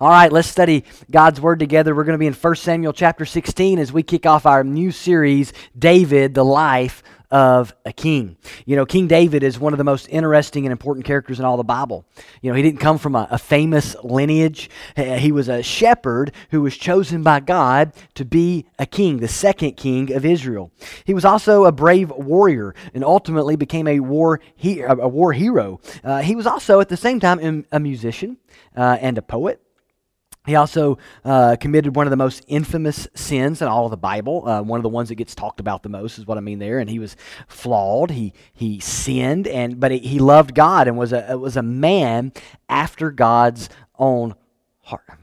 All right, let's study God's Word together. We're going to be in 1 Samuel chapter 16 as we kick off our new series, David, the Life of a King. You know, King David is one of the most interesting and important characters in all the Bible. You know, he didn't come from a, a famous lineage, he was a shepherd who was chosen by God to be a king, the second king of Israel. He was also a brave warrior and ultimately became a war, he, a war hero. Uh, he was also, at the same time, a musician uh, and a poet. He also uh, committed one of the most infamous sins in all of the Bible. Uh, one of the ones that gets talked about the most is what I mean there. And he was flawed. He he sinned, and but he loved God and was a was a man after God's own heart.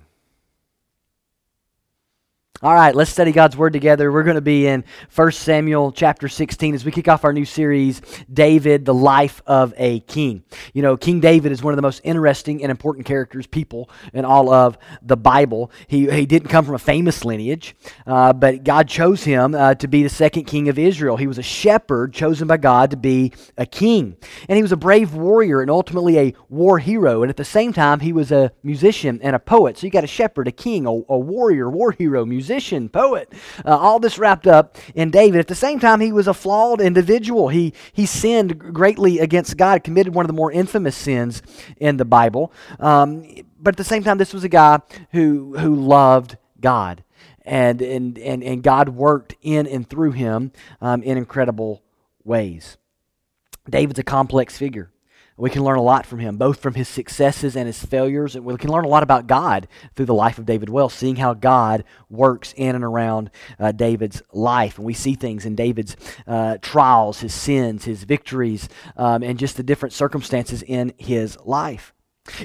All right, let's study God's Word together. We're going to be in 1 Samuel chapter 16 as we kick off our new series, David, the Life of a King. You know, King David is one of the most interesting and important characters, people, in all of the Bible. He, he didn't come from a famous lineage, uh, but God chose him uh, to be the second king of Israel. He was a shepherd chosen by God to be a king. And he was a brave warrior and ultimately a war hero. And at the same time, he was a musician and a poet. So you got a shepherd, a king, a, a warrior, war hero, musician musician, poet, uh, all this wrapped up in David. At the same time, he was a flawed individual. He, he sinned greatly against God, committed one of the more infamous sins in the Bible. Um, but at the same time, this was a guy who, who loved God. And, and, and, and God worked in and through him um, in incredible ways. David's a complex figure. We can learn a lot from him, both from his successes and his failures. And we can learn a lot about God through the life of David Wells, seeing how God works in and around uh, David's life. And we see things in David's uh, trials, his sins, his victories, um, and just the different circumstances in his life.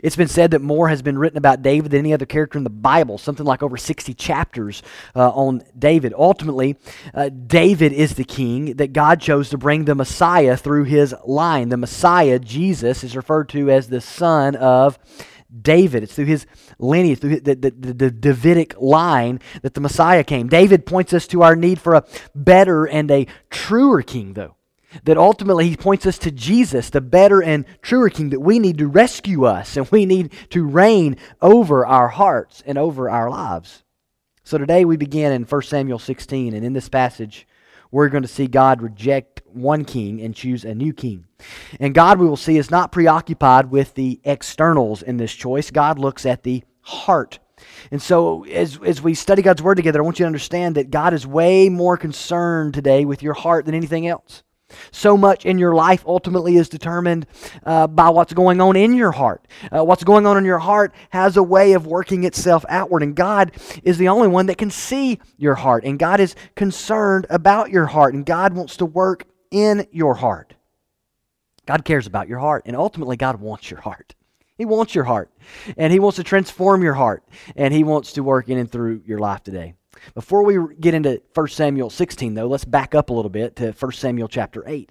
It's been said that more has been written about David than any other character in the Bible, something like over 60 chapters uh, on David. Ultimately, uh, David is the king that God chose to bring the Messiah through his line. The Messiah, Jesus, is referred to as the son of David. It's through his lineage, through the, the, the, the, Davidic line that the Messiah came. David points us to our need for a better and a truer king, though that ultimately he points us to Jesus, the better and truer king, that we need to rescue us and we need to reign over our hearts and over our lives. So today we begin in 1 Samuel 16, and in this passage, we're going to see God reject one king and choose a new king. And God, we will see, is not preoccupied with the externals in this choice. God looks at the heart. And so, as, as we study God's Word together, I want you to understand that God is way more concerned today with your heart than anything else. So much in your life ultimately is determined uh, by what's going on in your heart. Uh, what's going on in your heart has a way of working itself outward, and God is the only one that can see your heart. And God is concerned about your heart, and God wants to work in your heart. God cares about your heart, and ultimately, God wants your heart. He wants your heart, and He wants to transform your heart, and He wants to work in and through your life today. Before we get into 1 Samuel 16, though, let's back up a little bit to 1 Samuel chapter 8.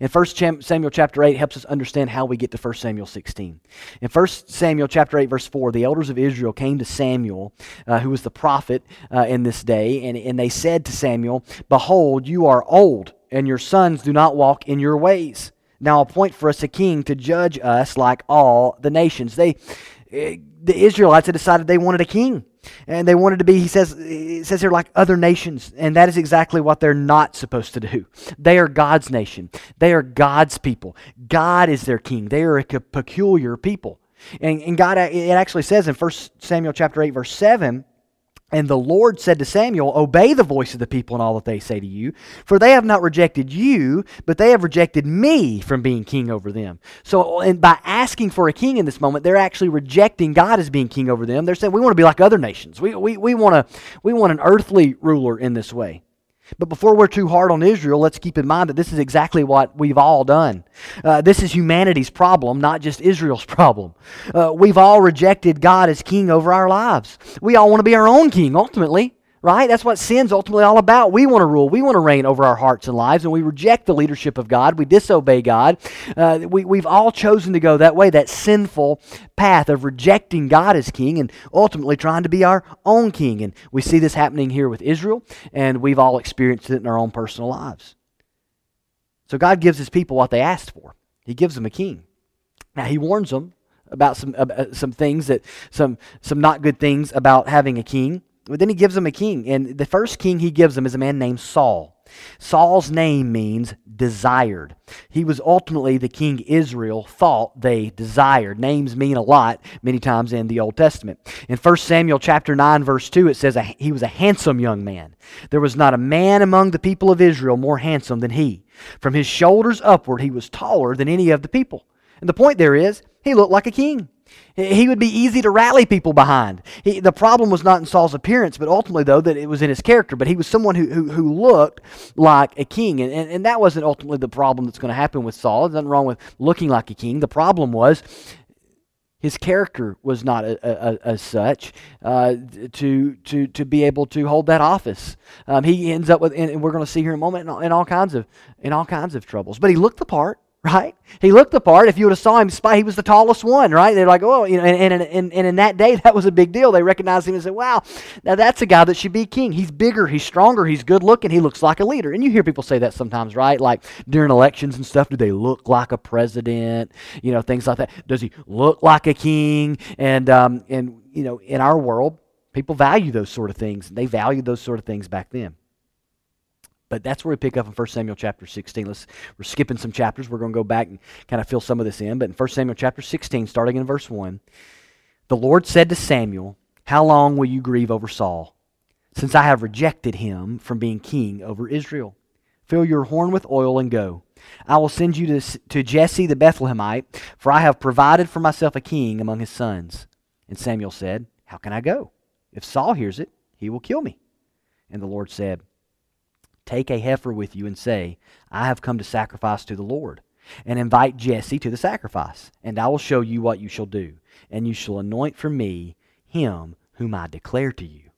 And 1 Samuel chapter 8 helps us understand how we get to 1 Samuel 16. In 1 Samuel chapter 8, verse 4, the elders of Israel came to Samuel, uh, who was the prophet uh, in this day, and, and they said to Samuel, Behold, you are old, and your sons do not walk in your ways. Now appoint for us a king to judge us like all the nations. They, eh, the Israelites had decided they wanted a king and they wanted to be he says it says here like other nations. And that is exactly what they're not supposed to do. They are god's nation. They are god's people. God is their king. They are a peculiar people. And, and god it actually says in 1 samuel chapter 8 verse 7 and the Lord said to Samuel, Obey the voice of the people and all that they say to you, for they have not rejected you, but they have rejected me from being king over them. So, and by asking for a king in this moment, they're actually rejecting God as being king over them. They're saying, We want to be like other nations. We, we, we, want, a, we want an earthly ruler in this way. But before we're too hard on Israel, let's keep in mind that this is exactly what we've all done. Uh, this is humanity's problem, not just Israel's problem. Uh, we've all rejected God as king over our lives. We all want to be our own king, ultimately right? That's what sin's ultimately all about. We want to rule, we want to reign over our hearts and lives, and we reject the leadership of God. We disobey God. Uh, we, we've all chosen to go that way, that sinful path of rejecting God as king and ultimately trying to be our own king. And we see this happening here with Israel, and we've all experienced it in our own personal lives. So God gives his people what they asked for, He gives them a king. Now, He warns them about some uh, some things that some some not good things about having a king. But then he gives them a king, and the first king he gives them is a man named Saul. Saul's name means desired. He was ultimately the king Israel thought they desired. Names mean a lot many times in the Old Testament. In 1 Samuel chapter 9 verse 2 it says he was a handsome young man. There was not a man among the people of Israel more handsome than he. From his shoulders upward he was taller than any of the people. And the point there is he looked like a king. He would be easy to rally people behind. He, the problem was not in Saul's appearance, but ultimately, though, that it was in his character. But he was someone who, who, who looked like a king. And, and, and that wasn't ultimately the problem that's going to happen with Saul. There's nothing wrong with looking like a king. The problem was his character was not as such uh, to, to, to be able to hold that office. Um, he ends up with, and we're going to see here in a moment, in all, in all, kinds of, in all kinds of troubles. But he looked the part right? He looked the part. If you would have saw him, he was the tallest one, right? They're like, oh, you know, and, and, and, and in that day, that was a big deal. They recognized him and said, wow, now that's a guy that should be king. He's bigger, he's stronger, he's good looking, he looks like a leader. And you hear people say that sometimes, right? Like during elections and stuff, do they look like a president? You know, things like that. Does he look like a king? And, um, and you know, in our world, people value those sort of things. They valued those sort of things back then. But that's where we pick up in 1 Samuel chapter 16. Let's, we're skipping some chapters. We're going to go back and kind of fill some of this in. But in 1 Samuel chapter 16, starting in verse 1, the Lord said to Samuel, How long will you grieve over Saul, since I have rejected him from being king over Israel? Fill your horn with oil and go. I will send you to, to Jesse the Bethlehemite, for I have provided for myself a king among his sons. And Samuel said, How can I go? If Saul hears it, he will kill me. And the Lord said, Take a heifer with you and say, I have come to sacrifice to the Lord. And invite Jesse to the sacrifice, and I will show you what you shall do. And you shall anoint for me him whom I declare to you.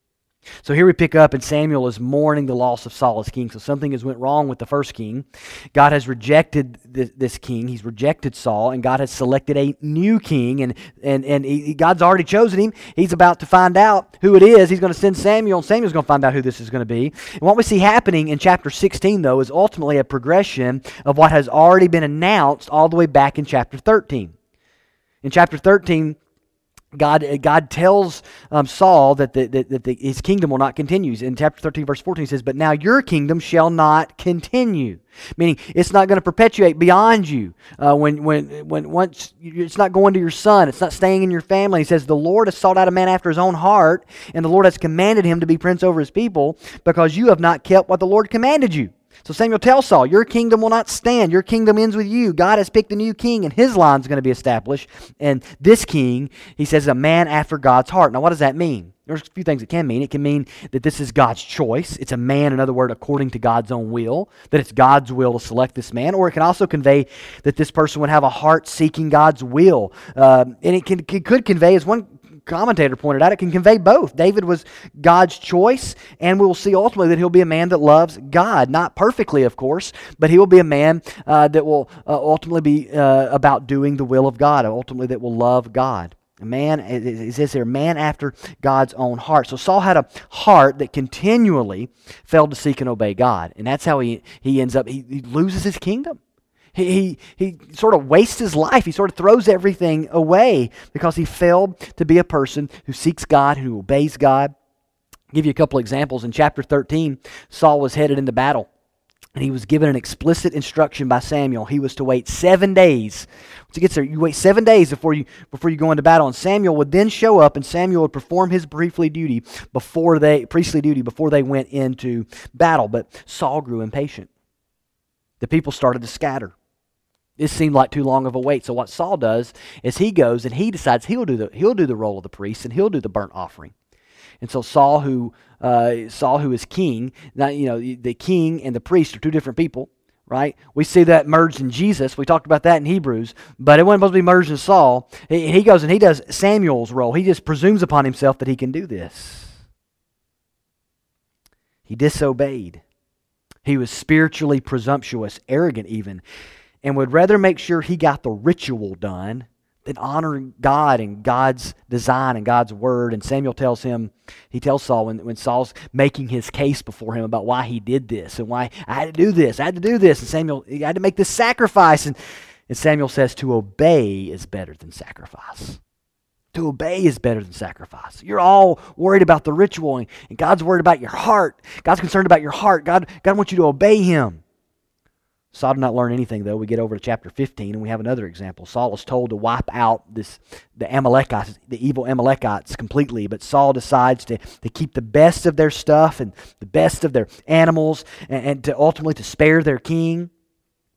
So here we pick up, and Samuel is mourning the loss of Saul as king. So something has went wrong with the first king. God has rejected this, this king. He's rejected Saul, and God has selected a new king. And and and he, God's already chosen him. He's about to find out who it is. He's going to send Samuel, and Samuel's going to find out who this is going to be. And what we see happening in chapter 16, though, is ultimately a progression of what has already been announced all the way back in chapter 13. In chapter 13, God, God tells um, Saul that, the, that, that the, his kingdom will not continue. In chapter 13, verse 14, he says, But now your kingdom shall not continue. Meaning, it's not going to perpetuate beyond you. Uh, when, when, when once it's not going to your son, it's not staying in your family. He says, The Lord has sought out a man after his own heart, and the Lord has commanded him to be prince over his people, because you have not kept what the Lord commanded you. So Samuel tells Saul, Your kingdom will not stand. Your kingdom ends with you. God has picked a new king, and his line is going to be established. And this king, he says, is a man after God's heart. Now, what does that mean? There's a few things it can mean. It can mean that this is God's choice. It's a man, in other words, according to God's own will, that it's God's will to select this man. Or it can also convey that this person would have a heart seeking God's will. Uh, and it, can, it could convey, as one commentator pointed out, it can convey both. David was God's choice, and we will see ultimately that he'll be a man that loves God. Not perfectly, of course, but he will be a man uh, that will uh, ultimately be uh, about doing the will of God, ultimately that will love God. A man, is this here, man after God's own heart. So Saul had a heart that continually failed to seek and obey God. And that's how he, he ends up, he, he loses his kingdom. He, he, he sort of wastes his life. He sort of throws everything away because he failed to be a person who seeks God, who obeys God. I'll give you a couple examples. In chapter 13, Saul was headed into battle. And he was given an explicit instruction by Samuel. He was to wait seven days. Once he gets there, you wait seven days before you before you go into battle. And Samuel would then show up, and Samuel would perform his priestly duty before they priestly duty before they went into battle. But Saul grew impatient. The people started to scatter. This seemed like too long of a wait. So what Saul does is he goes and he decides he'll do the he'll do the role of the priest and he'll do the burnt offering. And so Saul, who uh, Saul, who is king, now you know the king and the priest are two different people, right? We see that merged in Jesus. We talked about that in Hebrews, but it wasn't supposed to be merged in Saul. He goes and he does Samuel's role. He just presumes upon himself that he can do this. He disobeyed. He was spiritually presumptuous, arrogant even and would rather make sure he got the ritual done than honoring God and God's design and God's word. And Samuel tells him, he tells Saul when, when Saul's making his case before him about why he did this and why I had to do this, I had to do this. And Samuel, he had to make this sacrifice. And And Samuel says, To obey is better than sacrifice. To obey is better than sacrifice. You're all worried about the ritual, and God's worried about your heart. God's concerned about your heart. God, God wants you to obey Him. Saul did not learn anything, though. We get over to chapter 15, and we have another example. Saul is told to wipe out this, the Amalekites, the evil Amalekites completely, but Saul decides to, to keep the best of their stuff and the best of their animals and, and to ultimately to spare their king.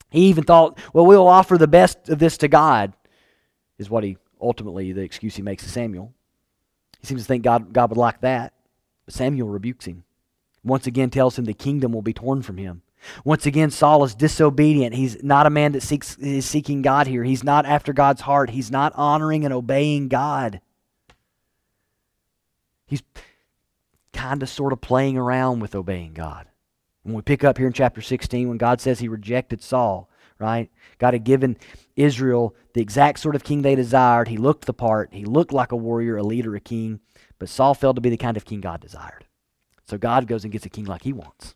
He even thought, well, we'll offer the best of this to God, is what he ultimately, the excuse he makes to Samuel. He seems to think God, God would like that, but Samuel rebukes him. Once again tells him the kingdom will be torn from him. Once again, Saul is disobedient. He's not a man that seeks, is seeking God here. He's not after God's heart. He's not honoring and obeying God. He's kind of sort of playing around with obeying God. When we pick up here in chapter 16, when God says he rejected Saul, right? God had given Israel the exact sort of king they desired. He looked the part. He looked like a warrior, a leader, a king. But Saul failed to be the kind of king God desired. So God goes and gets a king like he wants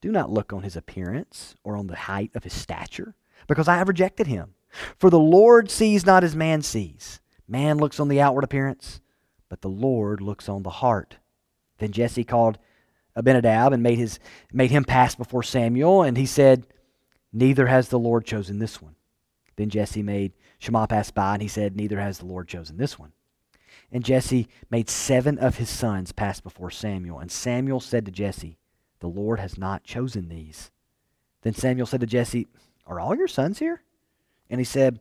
do not look on his appearance or on the height of his stature, because I have rejected him. For the Lord sees not as man sees. Man looks on the outward appearance, but the Lord looks on the heart. Then Jesse called Abinadab and made, his, made him pass before Samuel, and he said, Neither has the Lord chosen this one. Then Jesse made Shammah pass by, and he said, Neither has the Lord chosen this one. And Jesse made seven of his sons pass before Samuel. And Samuel said to Jesse, the Lord has not chosen these. Then Samuel said to Jesse, Are all your sons here? And he said,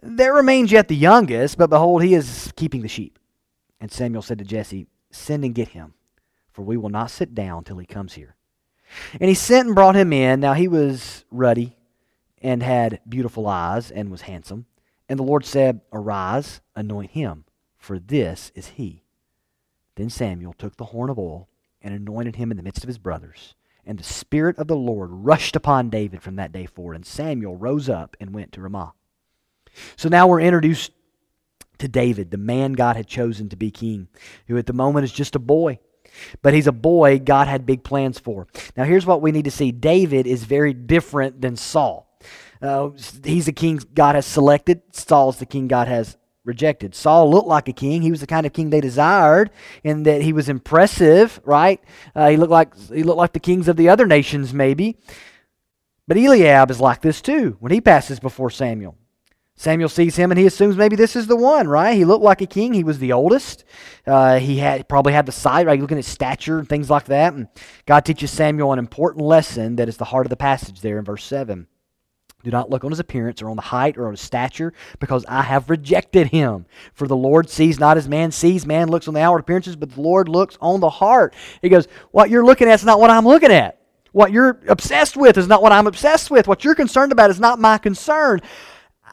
There remains yet the youngest, but behold, he is keeping the sheep. And Samuel said to Jesse, Send and get him, for we will not sit down till he comes here. And he sent and brought him in. Now he was ruddy and had beautiful eyes and was handsome. And the Lord said, Arise, anoint him, for this is he. Then Samuel took the horn of oil and anointed him in the midst of his brothers. And the Spirit of the Lord rushed upon David from that day forward, and Samuel rose up and went to Ramah. So now we're introduced to David, the man God had chosen to be king, who at the moment is just a boy. But he's a boy God had big plans for. Now, here's what we need to see David is very different than Saul. Uh, he's the king God has selected, Saul's the king God has rejected. Saul looked like a king. He was the kind of king they desired, in that he was impressive, right? Uh, he looked like he looked like the kings of the other nations, maybe. But Eliab is like this too when he passes before Samuel. Samuel sees him and he assumes maybe this is the one, right? He looked like a king. He was the oldest. Uh, he had probably had the sight, right? Looking at stature and things like that. And God teaches Samuel an important lesson that is the heart of the passage there in verse 7. Do not look on his appearance or on the height or on his stature, because I have rejected him. For the Lord sees not as man sees. Man looks on the outward appearances, but the Lord looks on the heart. He goes, What you're looking at is not what I'm looking at. What you're obsessed with is not what I'm obsessed with. What you're concerned about is not my concern.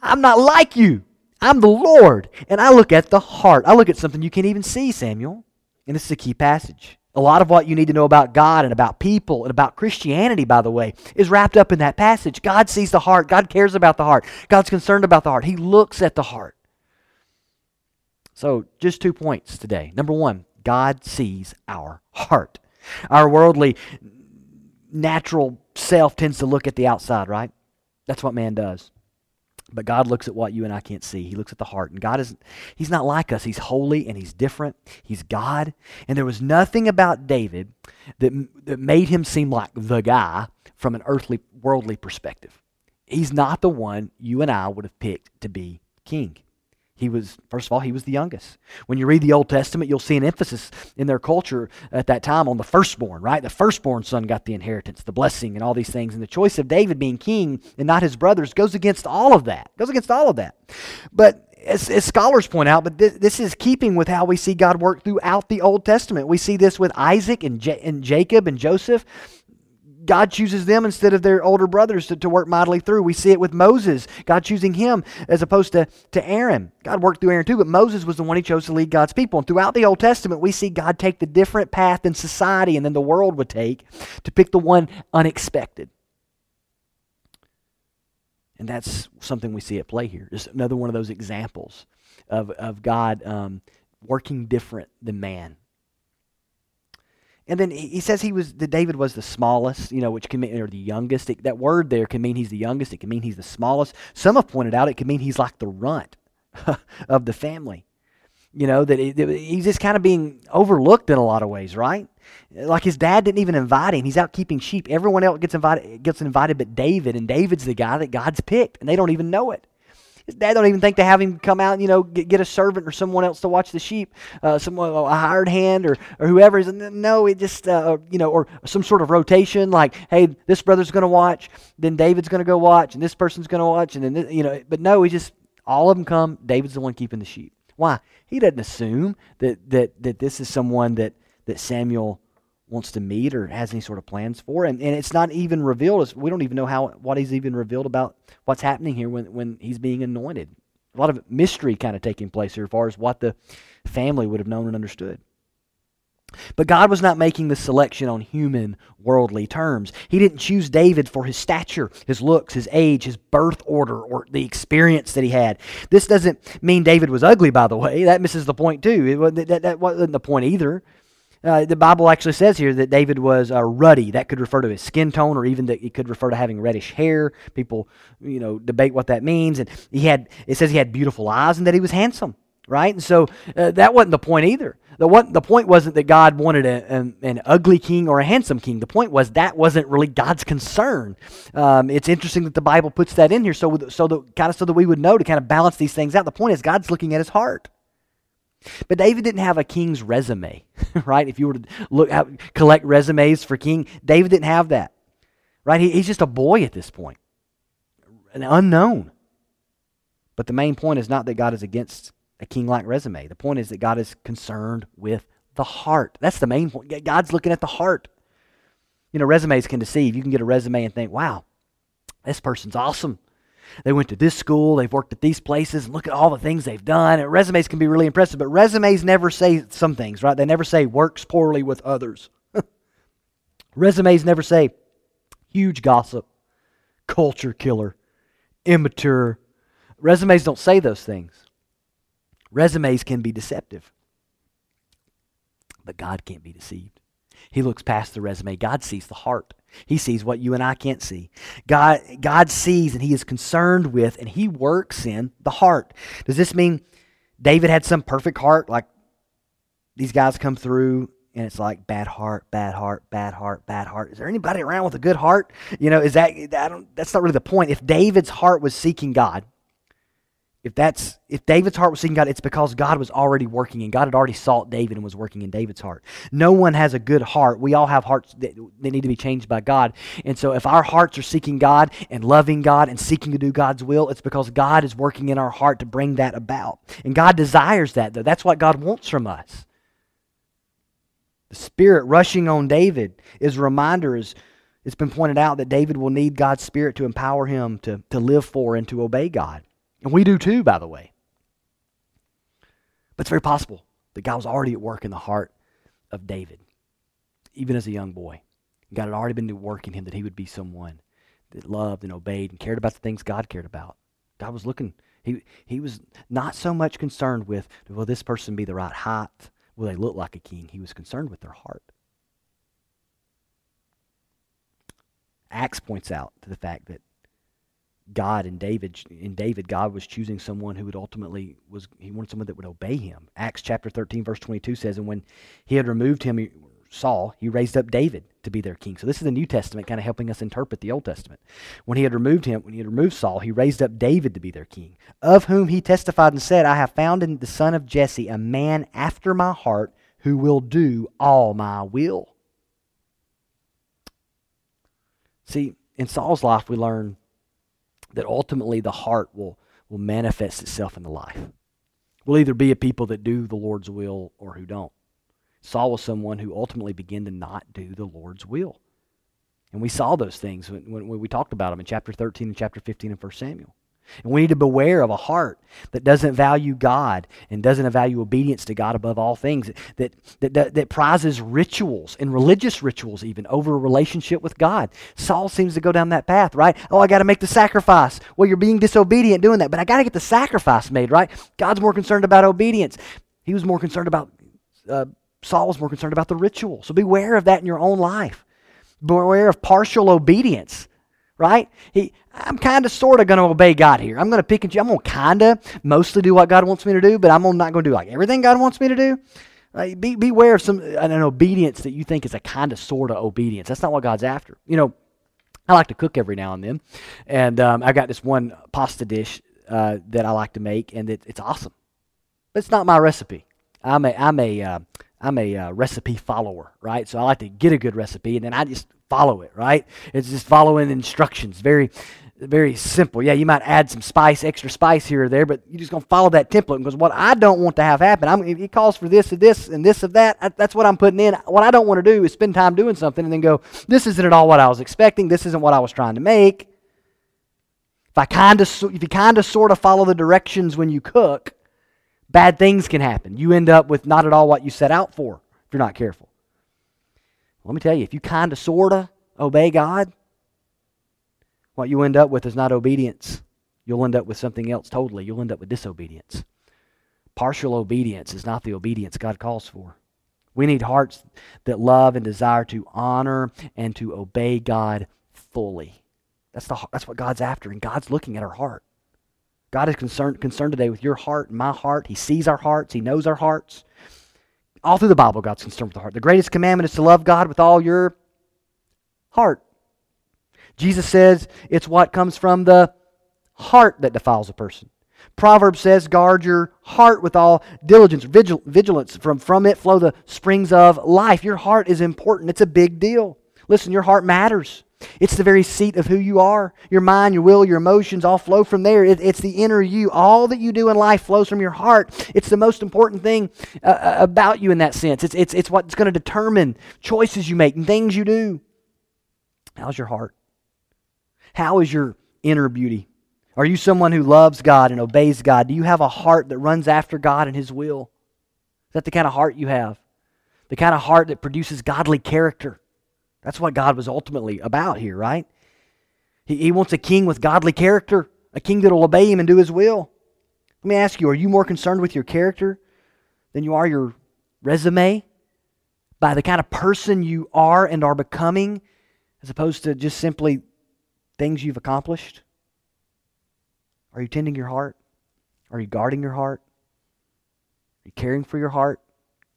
I'm not like you. I'm the Lord. And I look at the heart. I look at something you can't even see, Samuel. And this is a key passage. A lot of what you need to know about God and about people and about Christianity, by the way, is wrapped up in that passage. God sees the heart. God cares about the heart. God's concerned about the heart. He looks at the heart. So, just two points today. Number one, God sees our heart. Our worldly, natural self tends to look at the outside, right? That's what man does. But God looks at what you and I can't see. He looks at the heart. And God is He's not like us. He's holy and He's different. He's God. And there was nothing about David that, that made him seem like the guy from an earthly, worldly perspective. He's not the one you and I would have picked to be king. He was, first of all, he was the youngest. When you read the Old Testament, you'll see an emphasis in their culture at that time on the firstborn, right? The firstborn son got the inheritance, the blessing, and all these things. And the choice of David being king and not his brothers goes against all of that. Goes against all of that. But as, as scholars point out, but this, this, is keeping with how we see God work throughout the Old Testament. We see this with Isaac and, and Jacob and Joseph. God chooses them instead of their older brothers to, to work mightily through. We see it with Moses, God choosing him as opposed to, to Aaron. God worked through Aaron too, but Moses was the one he chose to lead God's people. And throughout the Old Testament, we see God take the different path in society and then the world would take to pick the one unexpected. And that's something we see at play here. Just another one of those examples of, of God um, working different than man. And then he says he was that David was the smallest, you know, which can mean or the youngest. It, that word there can mean he's the youngest. It can mean he's the smallest. Some have pointed out it can mean he's like the runt of the family. You know that, he's just kind of being overlooked in a lot of ways, right? Like his dad didn't even invite him. He's out keeping sheep. Everyone else gets invited, gets invited, but David, and David's the guy that God's picked, and they don't even know it. Dad don't even think to have him come out and, you know, get, get a servant or someone else to watch the sheep, uh, someone, a hired hand or, or whoever. No, it just, uh, you know, or some sort of rotation like, hey, this brother's going to watch, then David's going to go watch, and this person's going to watch, and then, this, you know, but no, he just, all of them come, David's the one keeping the sheep. Why? He doesn't assume that, that, that this is someone that, that Samuel wants to meet or has any sort of plans for. And, and it's not even revealed. We don't even know how what he's even revealed about what's happening here when, when he's being anointed. A lot of mystery kind of taking place here as far as what the family would have known and understood. But God was not making the selection on human, worldly terms. He didn't choose David for his stature, his looks, his age, his birth order, or the experience that he had. This doesn't mean David was ugly, by the way. That misses the point, too. It, that, that wasn't the point either. Uh, the Bible actually says here that David was uh, ruddy. That could refer to his skin tone, or even that it could refer to having reddish hair. People, you know, debate what that means. And he had, it says he had beautiful eyes and that he was handsome, right? And so uh, that wasn't the point either. The, what, the point wasn't that God wanted a, a, an ugly king or a handsome king. The point was that wasn't really God's concern. Um, it's interesting that the Bible puts that in here, so so that kind of so that we would know to kind of balance these things out. The point is God's looking at his heart. But David didn't have a king's resume, right? If you were to look out, collect resumes for king, David didn't have that, right? He, he's just a boy at this point, an unknown. But the main point is not that God is against a king like resume. The point is that God is concerned with the heart. That's the main point. God's looking at the heart. You know, resumes can deceive. You can get a resume and think, wow, this person's awesome. They went to this school, they've worked at these places, and look at all the things they've done. And resumes can be really impressive, but resumes never say some things, right? They never say works poorly with others. resumes never say huge gossip, culture killer, immature. Resumes don't say those things. Resumes can be deceptive, but God can't be deceived. He looks past the resume. God sees the heart. He sees what you and I can't see. God, God sees and He is concerned with and He works in the heart. Does this mean David had some perfect heart? Like these guys come through and it's like bad heart, bad heart, bad heart, bad heart. Is there anybody around with a good heart? You know, is that I don't, that's not really the point. If David's heart was seeking God, if that's if David's heart was seeking God, it's because God was already working and God had already sought David and was working in David's heart. No one has a good heart. We all have hearts that, need to be changed by God. And so if our hearts are seeking God and loving God and seeking to do God's will, it's because God is working in our heart to bring that about. And God desires that though. That's what God wants from us. The Spirit rushing on David is a reminder, is it's been pointed out that David will need God's Spirit to empower him to, to live for and to obey God. And we do too, by the way. But it's very possible that God was already at work in the heart of David, even as a young boy. God had already been at work in him that he would be someone that loved and obeyed and cared about the things God cared about. God was looking, he, he was not so much concerned with, will this person be the right height? Will they look like a king? He was concerned with their heart. Acts points out to the fact that God in David in David God was choosing someone who would ultimately was he wanted someone that would obey him. Acts chapter 13 verse 22 says and when he had removed him Saul he raised up David to be their king. So this is the New Testament kind of helping us interpret the Old Testament. When he had removed him when he had removed Saul he raised up David to be their king of whom he testified and said I have found in the son of Jesse a man after my heart who will do all my will. See in Saul's life we learn that ultimately the heart will, will manifest itself in the life. We'll either be a people that do the Lord's will or who don't. Saul was someone who ultimately began to not do the Lord's will. And we saw those things when, when, we talked about them in chapter 13 and chapter 15 of 1 Samuel. And we need to beware of a heart that doesn't value God and doesn't value obedience to God above all things, that, that, that, that, prizes rituals and religious rituals even over a relationship with God. Saul seems to go down that path, right? Oh, I got to make the sacrifice. Well, you're being disobedient doing that, but I got to get the sacrifice made, right? God's more concerned about obedience. He was more concerned about, uh, Saul was more concerned about the ritual. So beware of that in your own life beware of partial obedience, right? He, I'm kind of sort of going to obey God here. I'm going to pick and choose. I'm going to kind of mostly do what God wants me to do, but I'm not going to do like everything God wants me to do. Uh, be, beware of some an obedience that you think is a kind of sort of obedience. That's not what God's after. You know, I like to cook every now and then, and um, I got this one pasta dish uh, that I like to make, and it, it's awesome. But it's not my recipe. I'm a I'm a uh, I'm a uh, recipe follower, right? So I like to get a good recipe and then I just follow it, right? It's just following instructions. Very, very simple. Yeah, you might add some spice, extra spice here or there, but you're just going to follow that template because what I don't want to have happen, I'm, it calls for this and this and this of that. I, that's what I'm putting in. What I don't want to do is spend time doing something and then go, this isn't at all what I was expecting. This isn't what I was trying to make. If I kind of, if you kind of sort of follow the directions when you cook, bad things can happen. You end up with not at all what you set out for if you're not careful. Let me tell you, if you kind of, sort of obey God, what you end up with is not obedience. You'll end up with something else totally. You'll end up with disobedience. Partial obedience is not the obedience God calls for. We need hearts that love and desire to honor and to obey God fully. That's, the, that's what God's after, and God's looking at our heart. God is concerned, concerned today with your heart my heart. He sees our hearts, He knows our hearts. All through the Bible, God's concerned with the heart. The greatest commandment is to love God with all your heart. Jesus says it's what comes from the heart that defiles a person. Proverbs says, guard your heart with all diligence, vigil- vigilance. From, from it flow the springs of life. Your heart is important. It's a big deal. Listen, your heart matters. It's the very seat of who you are. Your mind, your will, your emotions all flow from there. It, it's the inner you. All that you do in life flows from your heart. It's the most important thing uh, uh about you in that sense. It's, it's, it's what's going to determine choices you make and things you do. How's your heart? How is your inner beauty? Are you someone who loves God and obeys God? Do you have a heart that runs after God and His will? Is that the kind of heart you have? The kind of heart that produces godly character? That's what God was ultimately about here, right? He, he wants a king with godly character, a king that will obey him and do his will. Let me ask you are you more concerned with your character than you are your resume? By the kind of person you are and are becoming, as opposed to just simply things you've accomplished? Are you tending your heart? Are you guarding your heart? Are you caring for your heart?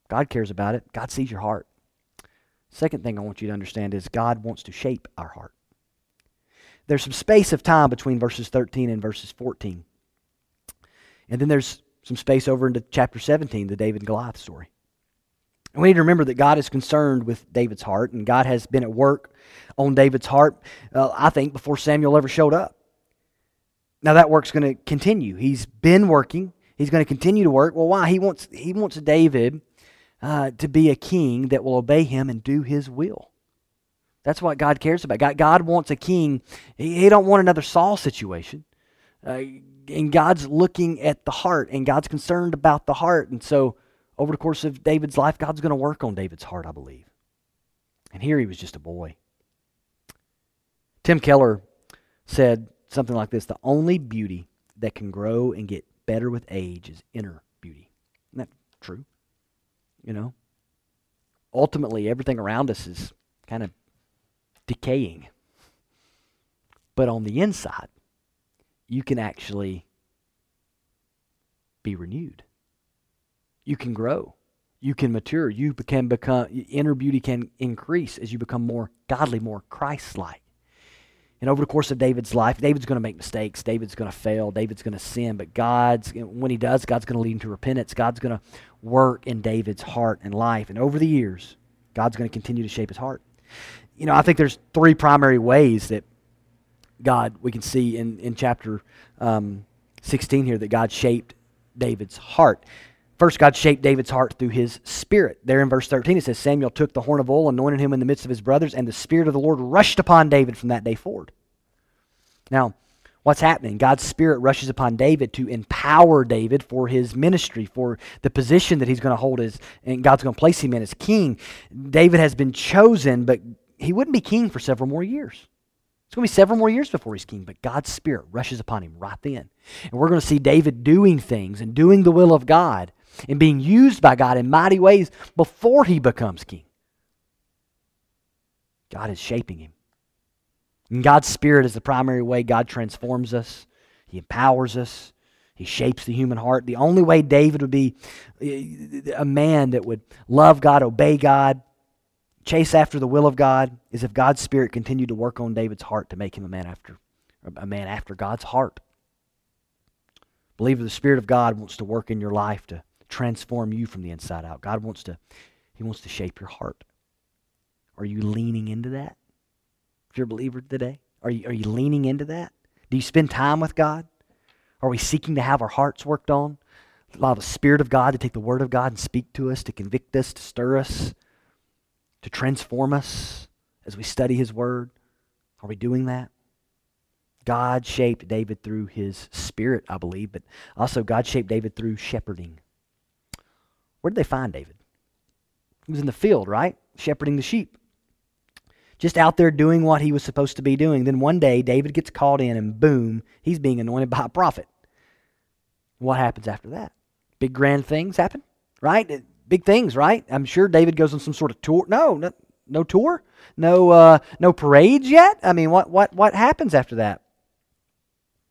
God cares about it. God sees your heart. Second thing I want you to understand is God wants to shape our heart. There's some space of time between verses 13 and verses 14. And then there's some space over into chapter 17, the David and Goliath story. And we need to remember that God is concerned with David's heart, and God has been at work on David's heart, uh, I think, before Samuel ever showed up. Now that work's going to continue. He's been working. He's going to continue to work. Well, why? He wants he wants David uh, to be a king that will obey him and do his will. That's what God cares about. God, God wants a king. He, he don't want another Saul situation. Uh, and God's looking at the heart, and God's concerned about the heart. And so, over the course of David's life, God's going to work on David's heart, I believe. And here he was just a boy. Tim Keller said something like this The only beauty that can grow and get better with age is inner beauty. Isn't that true? You know? Ultimately, everything around us is kind of decaying. But on the inside, you can actually be renewed. You can grow. You can mature. You can become, inner beauty can increase as you become more godly, more Christ like. And over the course of David's life, David's going to make mistakes. David's going to fail. David's going to sin. But God's, when he does, God's going to lead him to repentance. God's going to work in David's heart and life. And over the years, God's going to continue to shape his heart. You know, I think there's three primary ways that God, we can see in, in chapter um, 16 here, that God shaped David's heart. First, God shaped David's heart through his spirit. There in verse 13, it says Samuel took the horn of oil, anointed him in the midst of his brothers, and the Spirit of the Lord rushed upon David from that day forward. Now, what's happening? God's Spirit rushes upon David to empower David for his ministry, for the position that he's going to hold as, and God's going to place him in as king. David has been chosen, but he wouldn't be king for several more years. It's going to be several more years before he's king, but God's Spirit rushes upon him right then. And we're going to see David doing things and doing the will of God and being used by God in mighty ways before he becomes king. God is shaping him. And God's Spirit is the primary way God transforms us, He empowers us, He shapes the human heart. The only way David would be eh, a man that would love God, obey God, chase after the will of God is if God's Spirit continued to work on David's heart to make him a man after a man after God's heart. Believer, the Spirit of God wants to work in your life to transform you from the inside out. God wants to, He wants to shape your heart. Are you leaning into that? If you're a believer today, are you, are you leaning into that? Do you spend time with God? Are we seeking to have our hearts worked on? Allow the Spirit of God to take the Word of God and speak to us, to convict us, to stir us, to transform us as we study His Word? Are we doing that? God shaped David through His Spirit, I believe, but also God shaped David through shepherding. Where did they find David? He was in the field, right? Shepherding the sheep. Just out there doing what he was supposed to be doing. Then one day, David gets called in, and boom, he's being anointed by a prophet. What happens after that? Big grand things happen, right? Big things, right? I'm sure David goes on some sort of tour. No, no, no tour, no, uh, no parades yet. I mean, what, what, what happens after that?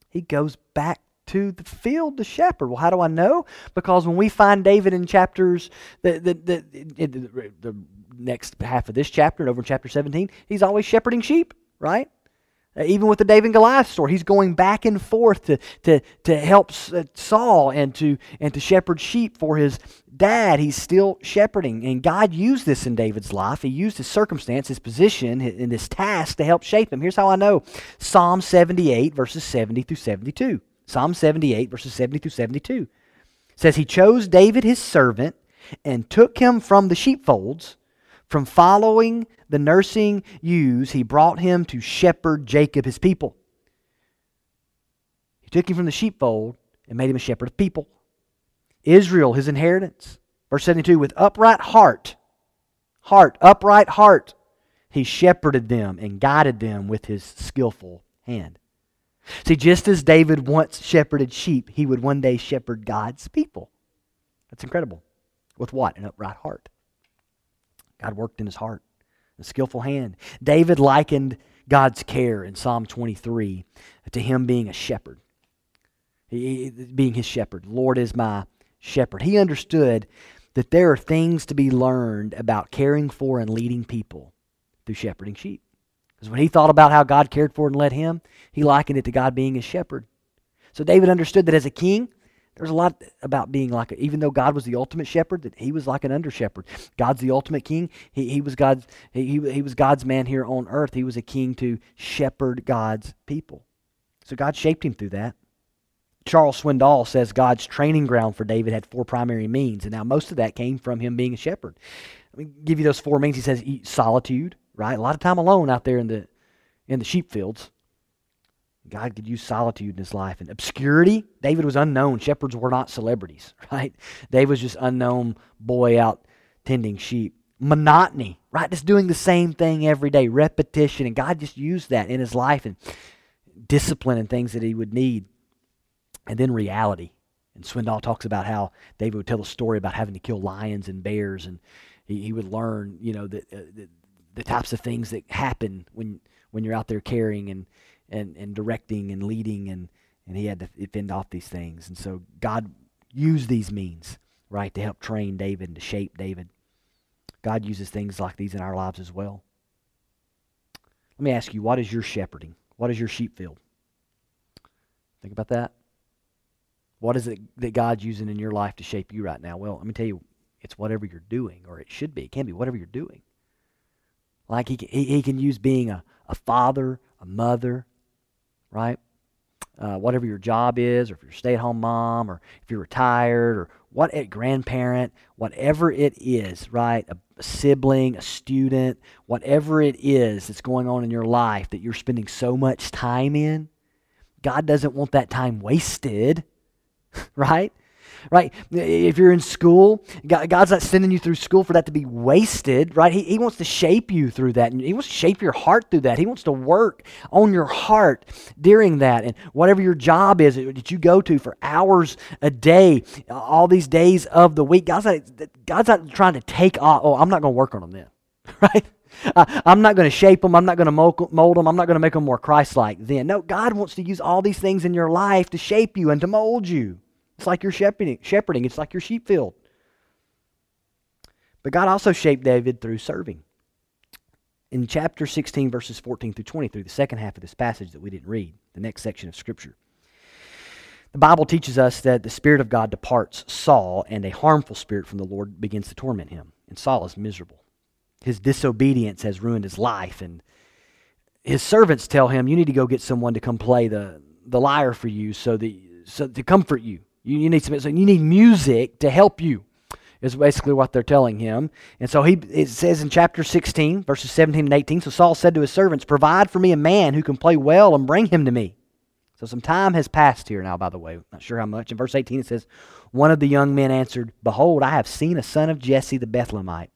He goes back to the field to shepherd. Well, how do I know? Because when we find David in chapters, the, the, the, the, next half of this chapter and over in chapter 17, he's always shepherding sheep, right? Uh, even with the David and Goliath story, he's going back and forth to, to, to help uh, Saul and to, and to shepherd sheep for his dad. He's still shepherding. And God used this in David's life. He used his circumstance, his position, in this task to help shape him. Here's how I know Psalm 78, verses 70 through 72. Psalm 78, verses 70 through 72 says, He chose David his servant and took him from the sheepfolds, from following the nursing ewes, he brought him to shepherd Jacob his people. He took him from the sheepfold and made him a shepherd of people. Israel, his inheritance. Verse 72 with upright heart, heart, upright heart, he shepherded them and guided them with his skillful hand. See, just as David once shepherded sheep, he would one day shepherd God's people. That's incredible. With what? An upright heart. God worked in his heart, a skillful hand. David likened God's care in Psalm 23 to him being a shepherd, he, being his shepherd. Lord is my shepherd. He understood that there are things to be learned about caring for and leading people through shepherding sheep. Because when he thought about how God cared for and led him, he likened it to God being his shepherd. So David understood that as a king, there's a lot about being like, a, even though God was the ultimate shepherd, that he was like an under shepherd. God's the ultimate king. He, he was God's he, he was God's man here on earth. He was a king to shepherd God's people. So God shaped him through that. Charles Swindoll says God's training ground for David had four primary means, and now most of that came from him being a shepherd. Let me give you those four means. He says solitude, right? A lot of time alone out there in the in the sheep fields. God could use solitude in his life and obscurity. David was unknown. Shepherds were not celebrities, right? David was just unknown boy out tending sheep. Monotony, right? Just doing the same thing every day, repetition, and God just used that in his life and discipline and things that he would need. And then reality. And Swindoll talks about how David would tell a story about having to kill lions and bears, and he, he would learn, you know, that, uh, that the types of things that happen when when you're out there caring and and, and directing and leading and and he had to fend off these things. And so God used these means right to help train David and to shape David. God uses things like these in our lives as well. Let me ask you what is your shepherding? What is your sheep field? Think about that. What is it that God's using in your life to shape you right now? Well let me tell you it's whatever you're doing or it should be. It can be whatever you're doing like he, he, he can use being a, a father, a mother, right? uh, whatever your job is, or if you're a stay at home mom, or if you're retired, or what a grandparent, whatever it is, right? A, a sibling, a student, whatever it is that's going on in your life that you're spending so much time in, God doesn't want that time wasted, right? Right? If you're in school, God's not sending you through school for that to be wasted, right? He, he wants to shape you through that. And He wants to shape your heart through that. He wants to work on your heart during that. And whatever your job is that you go to for hours a day, all these days of the week, God's not, God's not trying to take off. Oh, I'm not going to work on them then, right? I'm not going to shape them. I'm not going to mold them. I'm not going to make them more Christ like then. No, God wants to use all these things in your life to shape you and to mold you. It's like you're shepherding, shepherding. It's like your sheep field. But God also shaped David through serving. In chapter 16, verses 14 through 20, through the second half of this passage that we didn't read, the next section of Scripture, the Bible teaches us that the Spirit of God departs Saul, and a harmful spirit from the Lord begins to torment him. And Saul is miserable. His disobedience has ruined his life, and his servants tell him, You need to go get someone to come play the, the lyre for you so, that, so to comfort you. You, you need some, so you need music to help you. Is basically what they're telling him. And so he it says in chapter 16, verses 17 and 18. So Saul said to his servants, Provide for me a man who can play well and bring him to me. So some time has passed here now, by the way. Not sure how much. In verse 18 it says, One of the young men answered, Behold, I have seen a son of Jesse the Bethlehemite,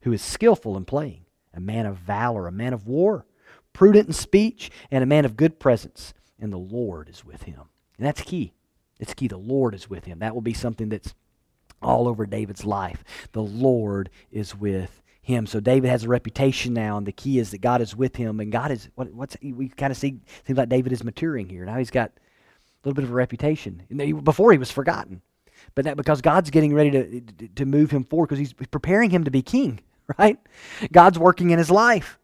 who is skillful in playing, a man of valor, a man of war, prudent in speech, and a man of good presence. And the Lord is with him. And that's key. It's key. The Lord is with him. That will be something that's all over David's life. The Lord is with him. So David has a reputation now, and the key is that God is with him. And God is what, what's we kind of see seems like David is maturing here. Now he's got a little bit of a reputation. Before he was forgotten, but that because God's getting ready to to move him forward because he's preparing him to be king. Right? God's working in his life.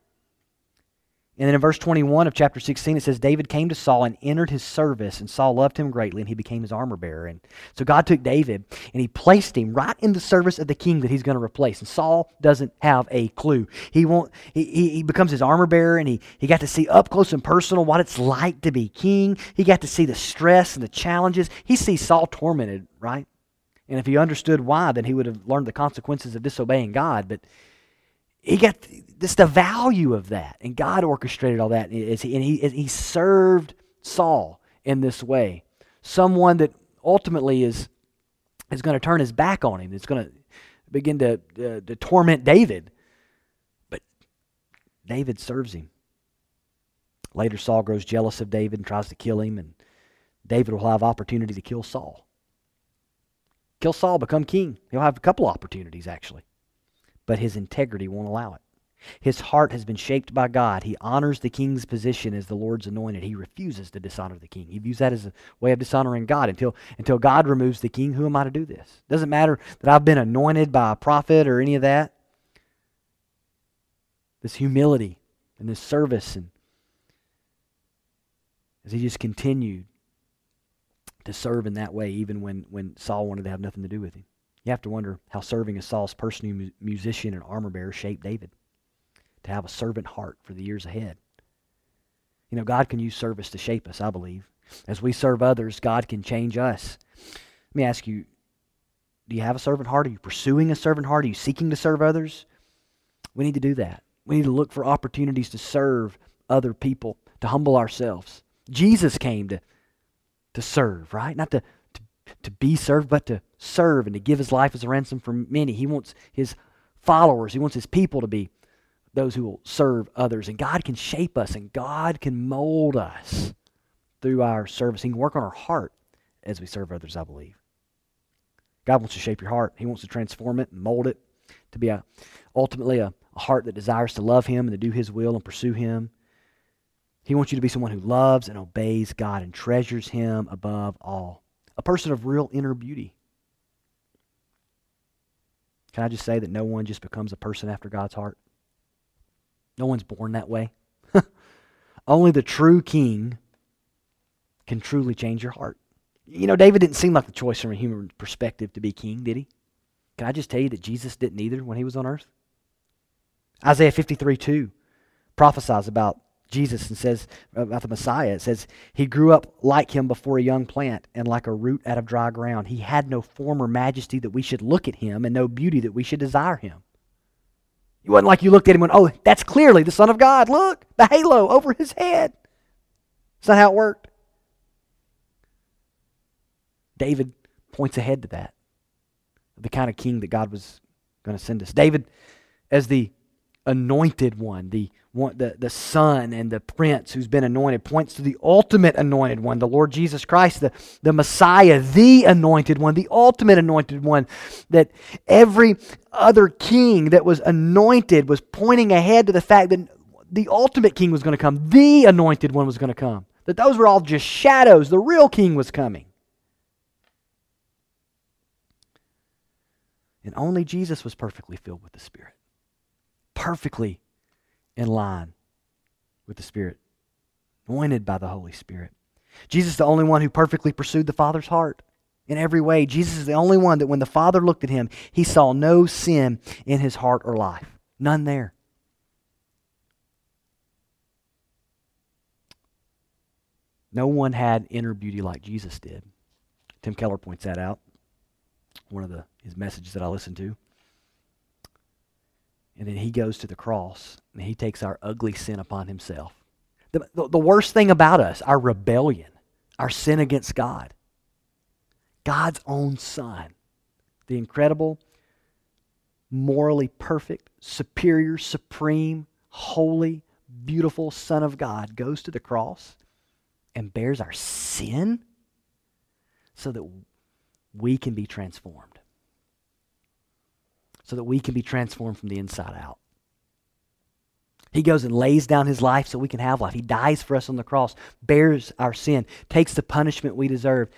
And then in verse 21 of chapter 16, it says, David came to Saul and entered his service, and Saul loved him greatly, and he became his armor bearer. And so God took David and he placed him right in the service of the king that he's going to replace. And Saul doesn't have a clue. He won't he, he, becomes his armor bearer, and he, he got to see up close and personal what it's like to be king. He got to see the stress and the challenges. He sees Saul tormented, right? And if he understood why, then he would have learned the consequences of disobeying God. But he got this the value of that and god orchestrated all that and he, and he served saul in this way. Someone that ultimately is is going to turn his back on him it's going to begin to, uh, to torment david. But david serves him. Later saul grows jealous of david and tries to kill him and david will have opportunity to kill saul. Kill saul become king. He'll have a couple opportunities actually but his integrity won't allow it. His heart has been shaped by God. He honors the king's position as the Lord's anointed. He refuses to dishonor the king. He views that as a way of dishonoring God. Until, until God removes the king, who am I to do this? Doesn't matter that I've been anointed by a prophet or any of that. This humility and this service, and as he just continued to serve in that way, even when, when Saul wanted to have nothing to do with him. You have to wonder how serving as Saul's personal musician and armor bearer shaped David to have a servant heart for the years ahead. You know, God can use service to shape us, I believe. As we serve others, God can change us. Let me ask you do you have a servant heart? Are you pursuing a servant heart? Are you seeking to serve others? We need to do that. We need to look for opportunities to serve other people, to humble ourselves. Jesus came to, to serve, right? Not to, to, be served, but to serve and to give his life as a ransom for many. He wants his followers, he wants his people to be those who will serve others. And God can shape us and God can mold us through our service. He can work on our heart as we serve others, I believe. God wants to shape your heart. He wants to transform it and mold it to be a, ultimately a, a heart that desires to love Him and to do His will and pursue Him. He wants you to be someone who loves and obeys God and treasures Him above all. A person of real inner beauty. Can I just say that no one just becomes a person after God's heart? No one's born that way. Only the true king can truly change your heart. You know, David didn't seem like the choice from a human perspective to be king, did he? Can I just tell you that Jesus didn't either when he was on earth? Isaiah 53 2 prophesies about Jesus and says uh, about the Messiah, it says, He grew up like him before a young plant and like a root out of dry ground. He had no form or majesty that we should look at him and no beauty that we should desire him. It wasn't like you looked at him and went, Oh, that's clearly the Son of God. Look, the halo over his head. That's not how it worked. David points ahead to that, the kind of king that God was going to send us. David, as the anointed one, the, one, the, the son and the prince who's been anointed, points to the ultimate anointed one, the Lord Jesus Christ, the, the Messiah, the anointed one, the ultimate anointed one. That every other king that was anointed was pointing ahead to the fact that the ultimate king was going to come, the anointed one was going to come. That those were all just shadows. The real king was coming. And only Jesus was perfectly filled with the Spirit perfectly in line with the Spirit, anointed by the Holy Spirit. Jesus is the only one who perfectly pursued the Father's heart in every way. Jesus is the only one that when the Father looked at him, he saw no sin in his heart or life. None there. No one had inner beauty like Jesus did. Tim Keller points that out. One of the, his messages that I listened to. And then he goes to the cross and he takes our ugly sin upon himself. The, the, the, worst thing about us, our rebellion, our sin against God, God's own Son, the incredible, morally perfect, superior, supreme, holy, beautiful Son of God, goes to the cross and bears our sin so that we can be transformed so that we can be transformed from the inside out. He goes and lays down his life so we can have life. He dies for us on the cross, bears our sin, takes the punishment we deserve,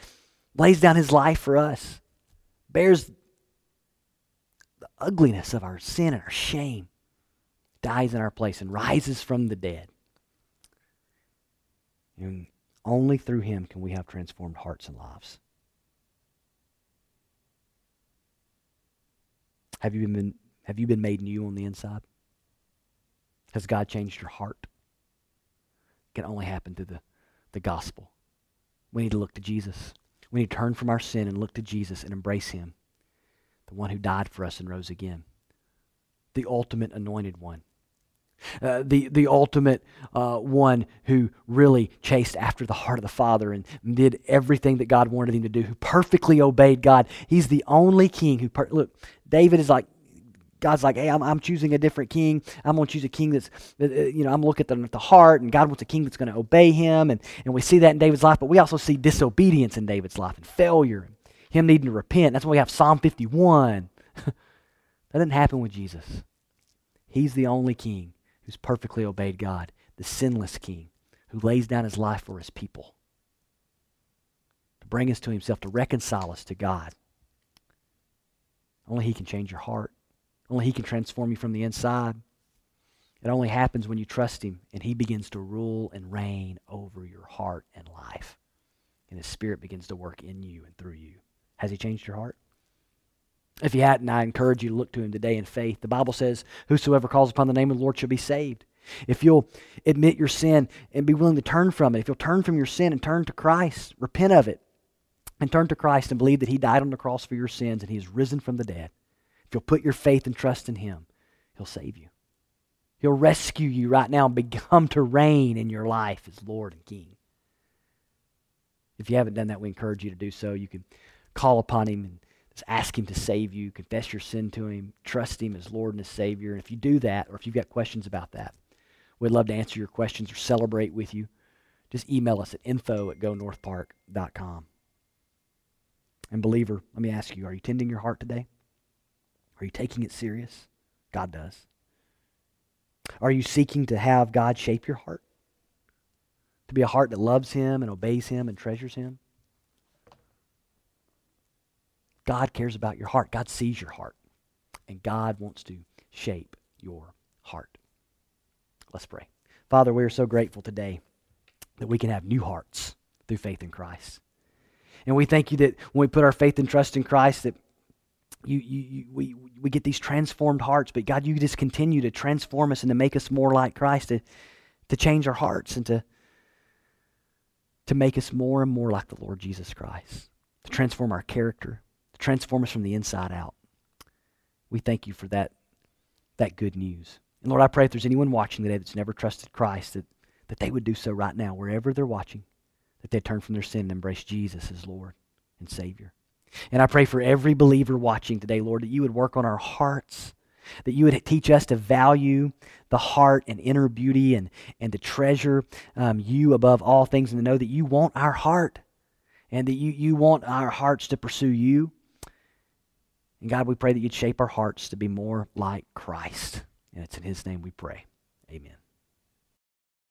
lays down his life for us, bears the ugliness of our sin and our shame, dies in our place, and rises from the dead. And only through him can we have transformed hearts and lives. Have you been, have you been made new on the inside? Has God changed your heart? It can only happen through the, the gospel. We need to look to Jesus. We need to turn from our sin and look to Jesus and embrace Him, the one who died for us and rose again, the ultimate anointed one. Uh, the, the ultimate uh, one who really chased after the heart of the Father and did everything that God wanted him to do, who perfectly obeyed God. He's the only king who, per- look, David is like, God's like, hey, I'm, I'm choosing a different king. I'm going to choose a king that's, uh, you know, I'm looking at the, at the heart, and God wants a king that's going to obey him. And, and we see that in David's life, but we also see disobedience in David's life and failure, and him needing to repent. That's why we have Psalm 51. that didn't happen with Jesus. He's the only king who's perfectly obeyed God, the sinless king who lays down his life for his people to bring us to himself, to reconcile us to God. Only He can change your heart. Only He can transform you from the inside. It only happens when you trust Him and He begins to rule and reign over your heart and life. And His Spirit begins to work in you and through you. Has He changed your heart? If He hadn't, I encourage you to look to Him today in faith. The Bible says, Whosoever calls upon the name of the Lord shall be saved. If you'll admit your sin and be willing to turn from it, if you'll turn from your sin and turn to Christ, repent of it, and turn to Christ and believe that He died on the cross for your sins and He is risen from the dead, if you'll put your faith and trust in Him, He'll save you. He'll rescue you right now and become to reign in your life as Lord and King. If you haven't done that, we encourage you to do so. You can call upon Him and just ask Him to save you, confess your sin to Him, trust Him as Lord and as Savior. And if you do that, or if you've got questions about that, we'd love to answer your questions or celebrate with you. Just email us at info at gonorthpark.com. And, believer, let me ask you are you tending your heart today? Are you taking it serious? God does. Are you seeking to have God shape your heart? To be a heart that loves Him and obeys Him and treasures Him? God cares about your heart. God sees your heart. And God wants to shape your heart. Let's pray. Father, we are so grateful today that we can have new hearts through faith in Christ. And we thank you that when we put our faith and trust in Christ, that you, you, you, we, we get these transformed hearts. But God, you just continue to transform us and to make us more like Christ, to, to change our hearts and to, to make us more and more like the Lord Jesus Christ, to transform our character, to transform us from the inside out. We thank you for that, that good news. And Lord, I pray if there's anyone watching today that's never trusted Christ, that, that they would do so right now, wherever they're watching, that they turn from their sin and embrace Jesus as Lord and Savior. And I pray for every believer watching today, Lord, that you would work on our hearts, that you would teach us to value the heart and inner beauty and, and to treasure um, you above all things and to know that you want our heart and that you, you want our hearts to pursue you. And God, we pray that you'd shape our hearts to be more like Christ. And it's in his name we pray. Amen.